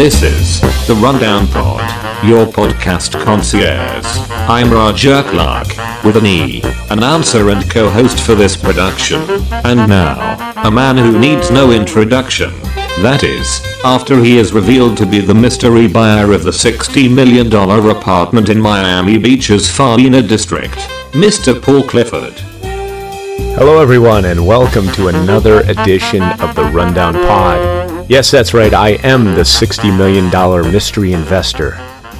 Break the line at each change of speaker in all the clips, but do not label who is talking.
This is the Rundown Pod, your podcast concierge. I'm Roger Clark, with an E, announcer and co-host for this production. And now, a man who needs no introduction. That is, after he is revealed to be the mystery buyer of the $60 million apartment in Miami Beach's Farina district, Mr. Paul Clifford.
Hello, everyone, and welcome to another edition of the Rundown Pod. Yes, that's right. I am the $60 million mystery investor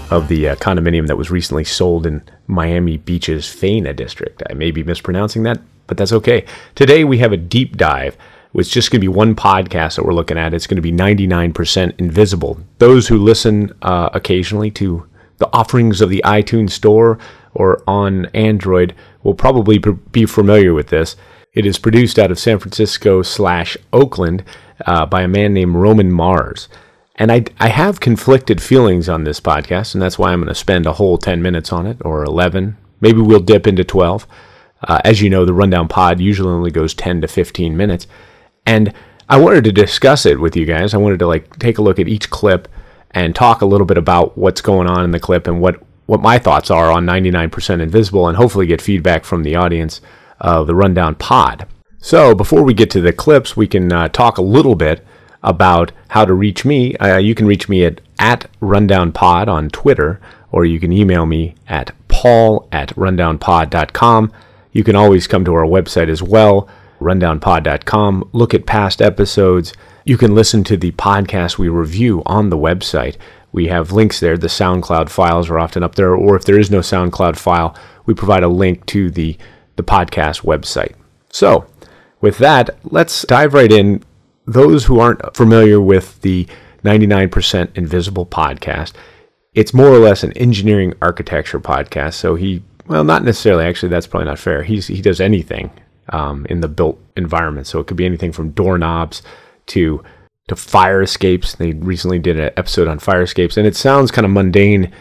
of the uh, condominium that was recently sold in Miami Beach's Faena district. I may be mispronouncing that, but that's okay. Today, we have a deep dive. It's just going to be one podcast that we're looking at. It's going to be 99% invisible. Those who listen uh, occasionally to the offerings of the iTunes Store or on Android will probably be familiar with this. It is produced out of San Francisco slash Oakland uh, by a man named Roman Mars. And I, I have conflicted feelings on this podcast, and that's why I'm going to spend a whole 10 minutes on it, or 11. Maybe we'll dip into 12. Uh, as you know, the Rundown Pod usually only goes 10 to 15 minutes. And I wanted to discuss it with you guys. I wanted to like take a look at each clip and talk a little bit about what's going on in the clip and what what my thoughts are on 99% Invisible and hopefully get feedback from the audience of the Rundown Pod. So before we get to the clips, we can uh, talk a little bit about how to reach me. Uh, you can reach me at, at rundownpod on Twitter, or you can email me at paul at rundownpod.com. You can always come to our website as well, rundownpod.com, look at past episodes. You can listen to the podcast we review on the website. We have links there. The SoundCloud files are often up there, or if there is no SoundCloud file, we provide a link to the, the podcast website. So, with that, let's dive right in. Those who aren't familiar with the 99% Invisible podcast, it's more or less an engineering architecture podcast. So he, well, not necessarily. Actually, that's probably not fair. He's he does anything um, in the built environment. So it could be anything from doorknobs to to fire escapes. They recently did an episode on fire escapes, and it sounds kind of mundane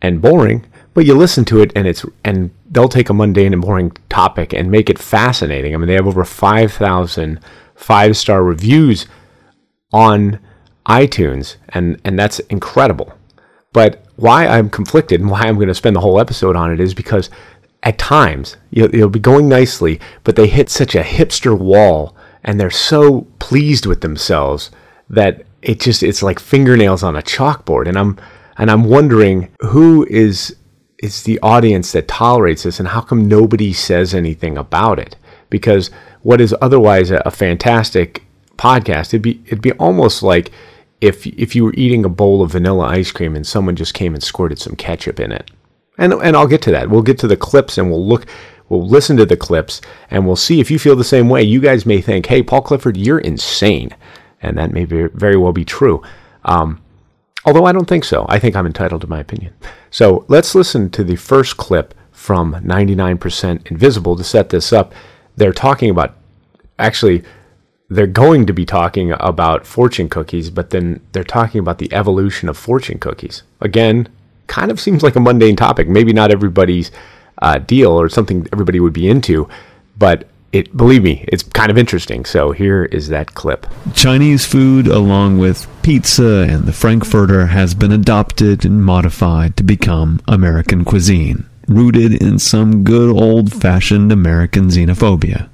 and boring, but you listen to it and it's and they'll take a mundane and boring topic and make it fascinating. I mean, they have over 5,000 five-star reviews on iTunes, and and that's incredible. But why I'm conflicted and why I'm going to spend the whole episode on it is because at times you'll, you'll be going nicely, but they hit such a hipster wall and they're so pleased with themselves that it just it's like fingernails on a chalkboard and i'm and i'm wondering who is is the audience that tolerates this and how come nobody says anything about it? Because what is otherwise a, a fantastic podcast it'd be it'd be almost like if if you were eating a bowl of vanilla ice cream and someone just came and squirted some ketchup in it. And and I'll get to that. We'll get to the clips and we'll look we'll listen to the clips and we'll see if you feel the same way. You guys may think hey Paul Clifford you're insane. And that may very well be true. Um, although I don't think so. I think I'm entitled to my opinion. So let's listen to the first clip from 99% Invisible to set this up. They're talking about, actually, they're going to be talking about fortune cookies, but then they're talking about the evolution of fortune cookies. Again, kind of seems like a mundane topic. Maybe not everybody's uh, deal or something everybody would be into, but it believe me, it's kind of interesting. So here is that clip.
Chinese food, along with pizza and the Frankfurter, has been adopted and modified to become American cuisine, rooted in some good old-fashioned American xenophobia.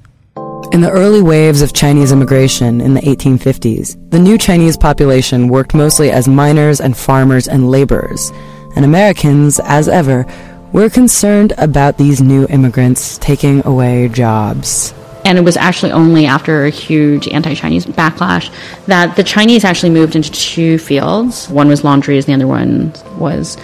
In the early waves of Chinese immigration in the 1850s, the new Chinese population worked mostly as miners and farmers and laborers, and Americans, as ever, we're concerned about these new immigrants taking away jobs.
And it was actually only after a huge anti Chinese backlash that the Chinese actually moved into two fields. One was laundries, and the other one was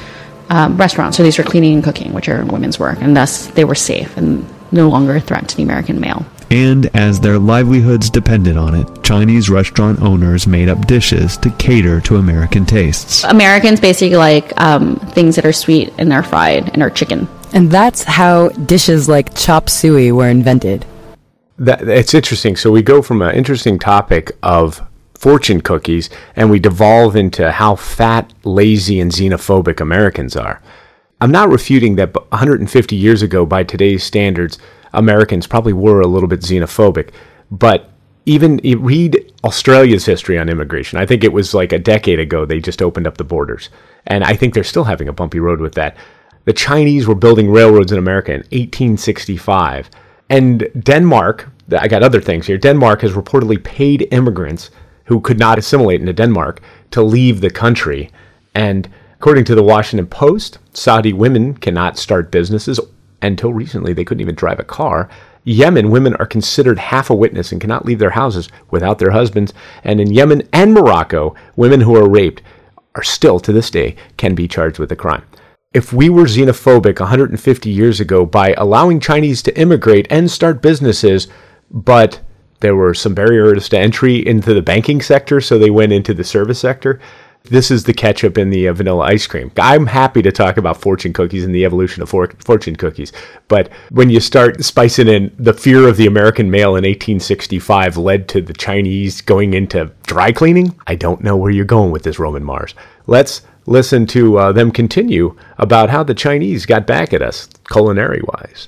um, restaurants. So these were cleaning and cooking, which are women's work, and thus they were safe and no longer a threat to the American male.
And as their livelihoods depended on it, Chinese restaurant owners made up dishes to cater to American tastes.
Americans basically like um, things that are sweet and are fried and are chicken.
And that's how dishes like chop suey were invented.
That, it's interesting. So we go from an interesting topic of fortune cookies and we devolve into how fat, lazy, and xenophobic Americans are. I'm not refuting that 150 years ago, by today's standards, Americans probably were a little bit xenophobic, but even read Australia's history on immigration. I think it was like a decade ago they just opened up the borders. And I think they're still having a bumpy road with that. The Chinese were building railroads in America in 1865. And Denmark, I got other things here. Denmark has reportedly paid immigrants who could not assimilate into Denmark to leave the country. And according to the Washington Post, Saudi women cannot start businesses. Until recently, they couldn't even drive a car. Yemen, women are considered half a witness and cannot leave their houses without their husbands. And in Yemen and Morocco, women who are raped are still, to this day, can be charged with a crime. If we were xenophobic 150 years ago by allowing Chinese to immigrate and start businesses, but there were some barriers to entry into the banking sector, so they went into the service sector, this is the ketchup in the uh, vanilla ice cream. I'm happy to talk about fortune cookies and the evolution of for- fortune cookies, but when you start spicing in the fear of the American male in 1865 led to the Chinese going into dry cleaning, I don't know where you're going with this Roman Mars. Let's listen to uh, them continue about how the Chinese got back at us culinary wise.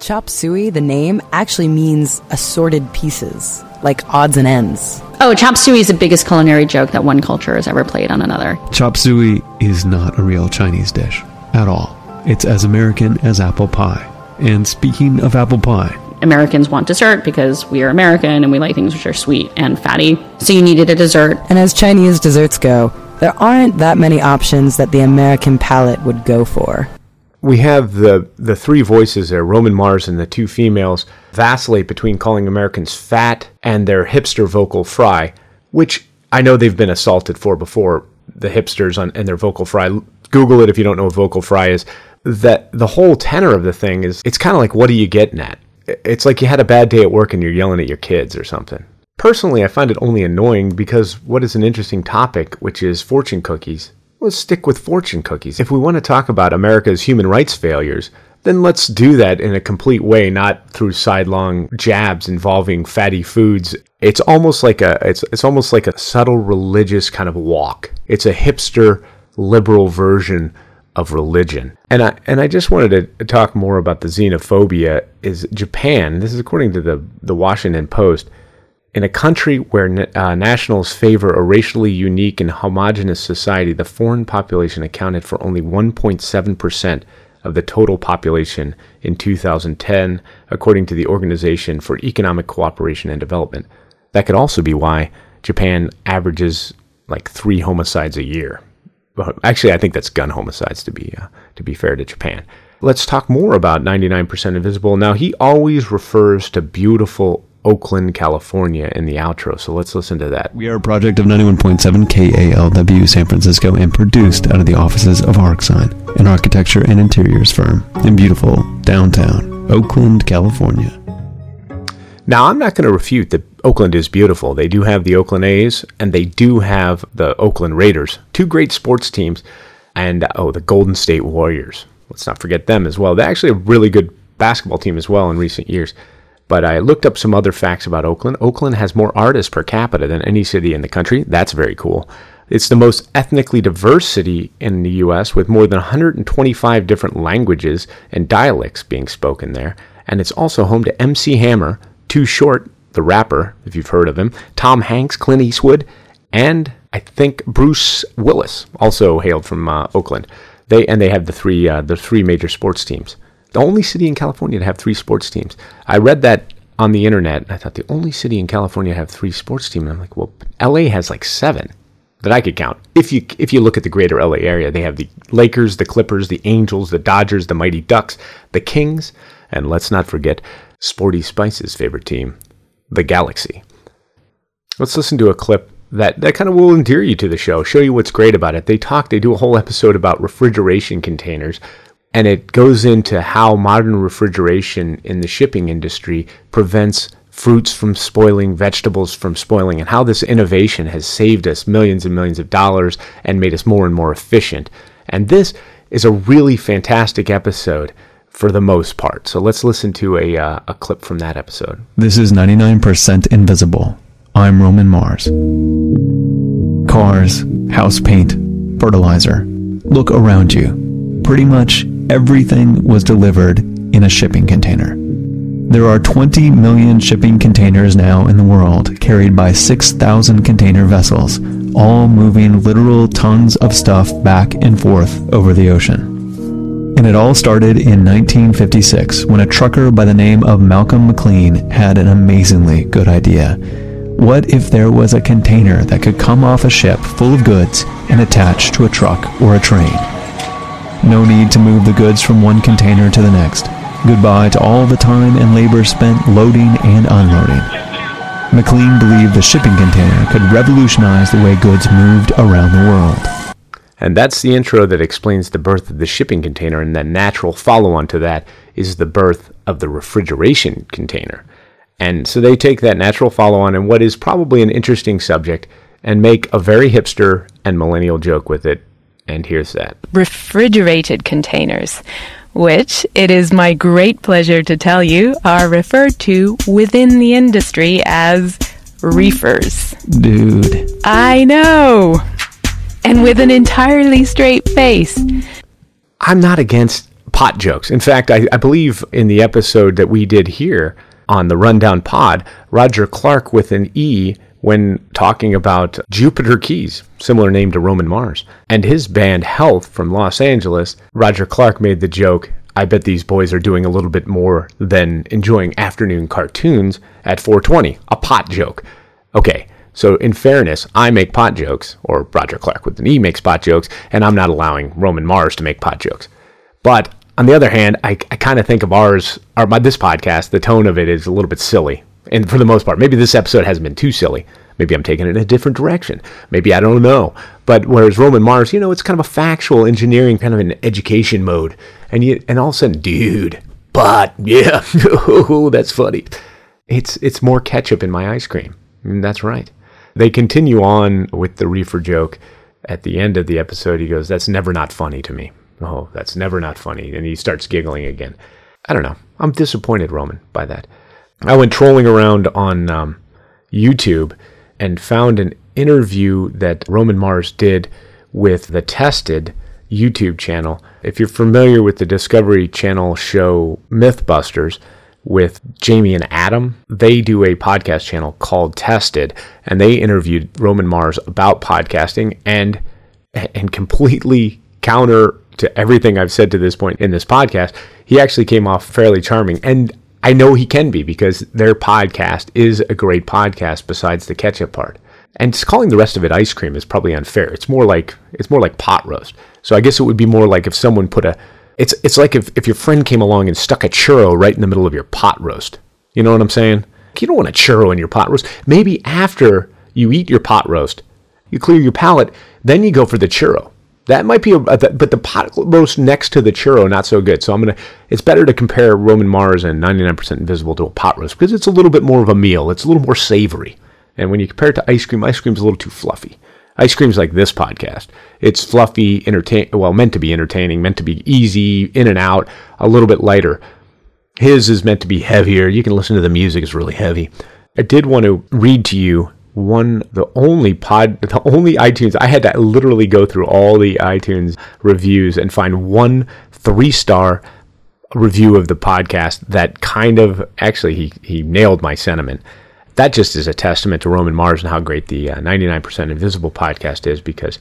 Chop suey, the name, actually means assorted pieces, like odds and ends.
Oh, chop suey is the biggest culinary joke that one culture has ever played on another.
Chop suey is not a real Chinese dish at all. It's as American as apple pie. And speaking of apple pie,
Americans want dessert because we are American and we like things which are sweet and fatty. So you needed a dessert.
And as Chinese desserts go, there aren't that many options that the American palate would go for
we have the the three voices there, Roman Mars and the two females, vacillate between calling Americans fat and their hipster vocal fry, which I know they've been assaulted for before. The hipsters on and their vocal fry. Google it if you don't know what vocal fry is. That the whole tenor of the thing is it's kind of like what are you getting at? It's like you had a bad day at work and you're yelling at your kids or something. Personally, I find it only annoying because what is an interesting topic, which is fortune cookies, let's stick with fortune cookies. If we want to talk about America's human rights failures, then let's do that in a complete way, not through sidelong jabs involving fatty foods. It's almost like a it's it's almost like a subtle religious kind of walk. It's a hipster liberal version of religion. And I and I just wanted to talk more about the xenophobia is Japan. This is according to the the Washington Post. In a country where uh, nationals favor a racially unique and homogenous society, the foreign population accounted for only 1.7% of the total population in 2010, according to the Organization for Economic Cooperation and Development. That could also be why Japan averages like three homicides a year. Actually, I think that's gun homicides to be uh, to be fair to Japan. Let's talk more about 99% Invisible. Now, he always refers to beautiful Oakland, California in the outro. So let's listen to that.
We are a project of 91.7 KALW San Francisco and produced out of the offices of Arcsine, an architecture and interiors firm in beautiful downtown Oakland, California.
Now, I'm not going to refute that Oakland is beautiful. They do have the Oakland A's and they do have the Oakland Raiders, two great sports teams, and oh, the Golden State Warriors. Let's not forget them as well. They're actually a really good basketball team as well in recent years. But I looked up some other facts about Oakland. Oakland has more artists per capita than any city in the country. That's very cool. It's the most ethnically diverse city in the US with more than 125 different languages and dialects being spoken there. And it's also home to MC Hammer, Too Short, the rapper, if you've heard of him, Tom Hanks, Clint Eastwood, and I think Bruce Willis also hailed from uh, Oakland. They and they have the three uh, the three major sports teams the only city in California to have three sports teams. I read that on the internet. I thought the only city in California have three sports teams. And I'm like, well, LA has like seven that I could count. If you if you look at the greater LA area, they have the Lakers, the Clippers, the Angels, the Dodgers, the Mighty Ducks, the Kings, and let's not forget Sporty Spice's favorite team, the Galaxy. Let's listen to a clip that, that kind of will endear you to the show, show you what's great about it. They talk, they do a whole episode about refrigeration containers, and it goes into how modern refrigeration in the shipping industry prevents fruits from spoiling, vegetables from spoiling, and how this innovation has saved us millions and millions of dollars and made us more and more efficient. And this is a really fantastic episode for the most part. So let's listen to a, uh, a clip from that episode.
This is 99% Invisible. I'm Roman Mars. Cars, house paint, fertilizer. Look around you. Pretty much everything was delivered in a shipping container. There are 20 million shipping containers now in the world, carried by 6,000 container vessels, all moving literal tons of stuff back and forth over the ocean. And it all started in 1956 when a trucker by the name of Malcolm McLean had an amazingly good idea. What if there was a container that could come off a ship full of goods and attach to a truck or a train? No need to move the goods from one container to the next. Goodbye to all the time and labor spent loading and unloading. McLean believed the shipping container could revolutionize the way goods moved around the world.
And that's the intro that explains the birth of the shipping container, and the natural follow on to that is the birth of the refrigeration container. And so they take that natural follow on and what is probably an interesting subject and make a very hipster and millennial joke with it. And here's that
refrigerated containers, which it is my great pleasure to tell you are referred to within the industry as reefers.
Dude.
I know! And with an entirely straight face.
I'm not against pot jokes. In fact, I, I believe in the episode that we did here on the Rundown Pod, Roger Clark with an E when talking about Jupiter Keyes, similar name to Roman Mars, and his band Health from Los Angeles. Roger Clark made the joke I bet these boys are doing a little bit more than enjoying afternoon cartoons at 420. A pot joke. Okay, so in fairness, I make pot jokes, or Roger Clark with an E makes pot jokes, and I'm not allowing Roman Mars to make pot jokes. But on the other hand, I, I kind of think of ours, or my, this podcast, the tone of it is a little bit silly. And for the most part, maybe this episode hasn't been too silly. Maybe I'm taking it in a different direction. Maybe I don't know. But whereas Roman Mars, you know, it's kind of a factual engineering, kind of an education mode. And you, and all of a sudden, dude, but yeah, oh, that's funny. It's it's more ketchup in my ice cream. And that's right. They continue on with the reefer joke. At the end of the episode, he goes, "That's never not funny to me." Oh, that's never not funny. And he starts giggling again. I don't know. I'm disappointed, Roman, by that. I went trolling around on um, YouTube and found an interview that Roman Mars did with the Tested YouTube channel. If you're familiar with the Discovery Channel show Mythbusters with Jamie and Adam, they do a podcast channel called Tested, and they interviewed Roman Mars about podcasting and and completely counter to everything I've said to this point in this podcast. He actually came off fairly charming, and I know he can be because their podcast is a great podcast besides the ketchup part. And calling the rest of it ice cream is probably unfair. It's more like it's more like pot roast. So I guess it would be more like if someone put a it's it's like if, if your friend came along and stuck a churro right in the middle of your pot roast. You know what I'm saying? You don't want a churro in your pot roast. Maybe after you eat your pot roast, you clear your palate, then you go for the churro. That might be, a, but the pot roast next to the churro not so good. So I'm gonna. It's better to compare Roman Mars and 99% Invisible to a pot roast because it's a little bit more of a meal. It's a little more savory. And when you compare it to ice cream, ice cream's a little too fluffy. Ice cream's like this podcast. It's fluffy, entertain. Well, meant to be entertaining, meant to be easy, in and out, a little bit lighter. His is meant to be heavier. You can listen to the music; it's really heavy. I did want to read to you one the only pod the only iTunes I had to literally go through all the iTunes reviews and find one three star review of the podcast that kind of actually he he nailed my sentiment. That just is a testament to Roman Mars and how great the uh, 99% Invisible podcast is because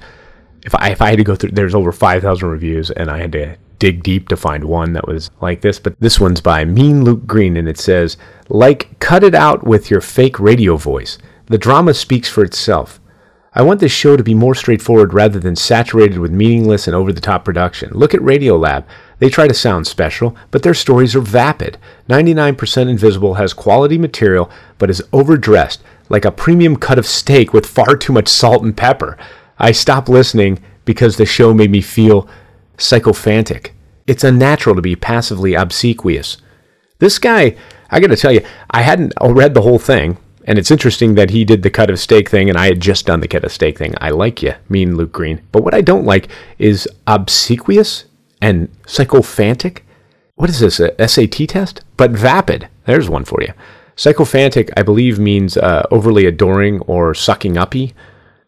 if I if I had to go through there's over 5,000 reviews and I had to dig deep to find one that was like this, but this one's by Mean Luke Green and it says like cut it out with your fake radio voice. The drama speaks for itself. I want this show to be more straightforward rather than saturated with meaningless and over the top production. Look at Radiolab. They try to sound special, but their stories are vapid. 99% Invisible has quality material, but is overdressed, like a premium cut of steak with far too much salt and pepper. I stopped listening because the show made me feel sycophantic. It's unnatural to be passively obsequious. This guy, I gotta tell you, I hadn't read the whole thing, and it's interesting that he did the cut of steak thing and I had just done the cut of steak thing. I like you, mean Luke Green. But what I don't like is obsequious and sycophantic. What is this, a SAT test? But vapid. There's one for you. Sycophantic, I believe, means uh, overly adoring or sucking uppy.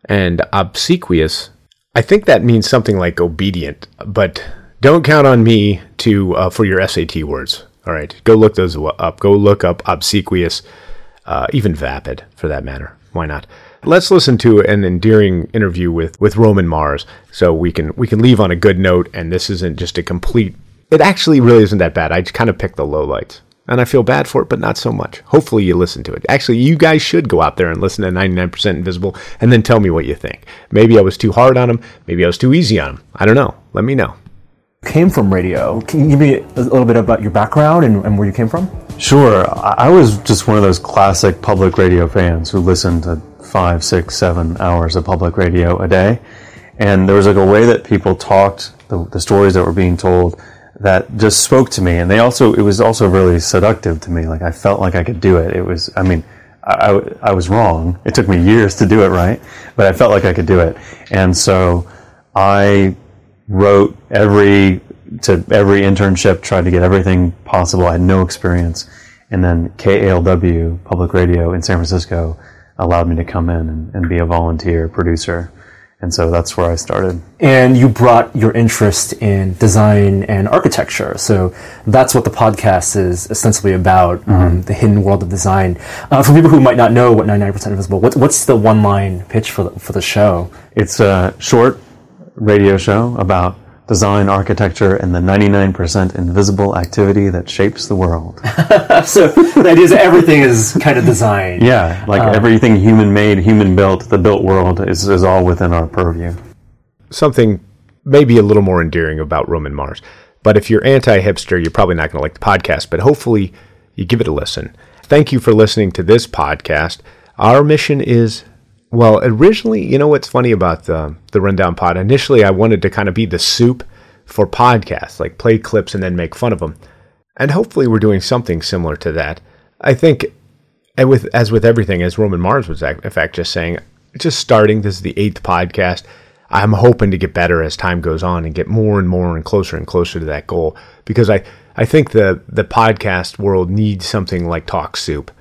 And obsequious, I think that means something like obedient. But don't count on me to uh, for your SAT words. All right, go look those up. Go look up obsequious, uh, even vapid for that matter. Why not? Let's listen to an endearing interview with with Roman Mars, so we can we can leave on a good note. And this isn't just a complete. It actually really isn't that bad. I just kind of picked the lowlights and I feel bad for it, but not so much. Hopefully, you listen to it. Actually, you guys should go out there and listen to 99% Invisible and then tell me what you think. Maybe I was too hard on him. Maybe I was too easy on him. I don't know. Let me know.
Came from radio. Can you give me a little bit about your background and, and where you came from?
Sure. I was just one of those classic public radio fans who listened to five, six, seven hours of public radio a day. And there was like a way that people talked, the, the stories that were being told that just spoke to me. And they also, it was also really seductive to me. Like I felt like I could do it. It was, I mean, I, I was wrong. It took me years to do it right, but I felt like I could do it. And so I wrote every, to every internship, tried to get everything possible. I had no experience. And then KALW, public radio in San Francisco, allowed me to come in and, and be a volunteer producer and so that's where I started.
And you brought your interest in design and architecture. So that's what the podcast is ostensibly about mm-hmm. um, the hidden world of design. Uh, for people who might not know what 99% Invisible, what, what's the one line pitch for the, for the show?
It's a short radio show about design, architecture, and the 99% invisible activity that shapes the world.
so the idea is that everything is kind of design.
Yeah, like um, everything human made, human built, the built world is, is all within our purview.
Something maybe a little more endearing about Roman Mars. But if you're anti hipster, you're probably not going to like the podcast, but hopefully you give it a listen. Thank you for listening to this podcast. Our mission is well, originally, you know what's funny about the the rundown pod? Initially, I wanted to kind of be the soup for podcasts, like play clips and then make fun of them. And hopefully, we're doing something similar to that. I think, and with as with everything, as Roman Mars was in fact just saying, just starting. This is the eighth podcast. I'm hoping to get better as time goes on and get more and more and closer and closer to that goal because I I think the the podcast world needs something like Talk Soup.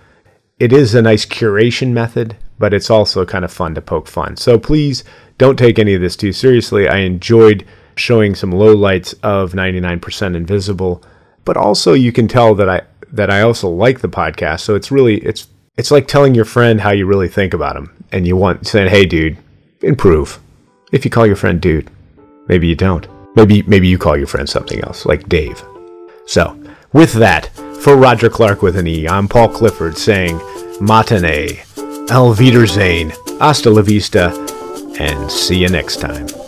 It is a nice curation method but it's also kind of fun to poke fun. So please don't take any of this too seriously. I enjoyed showing some lowlights of 99% Invisible, but also you can tell that I that I also like the podcast. So it's really it's it's like telling your friend how you really think about him, and you want saying, "Hey, dude, improve." If you call your friend dude, maybe you don't. Maybe maybe you call your friend something else, like Dave. So with that, for Roger Clark with an E, I'm Paul Clifford saying, "Matane." Al Wiedersehen, hasta la vista, and see you next time.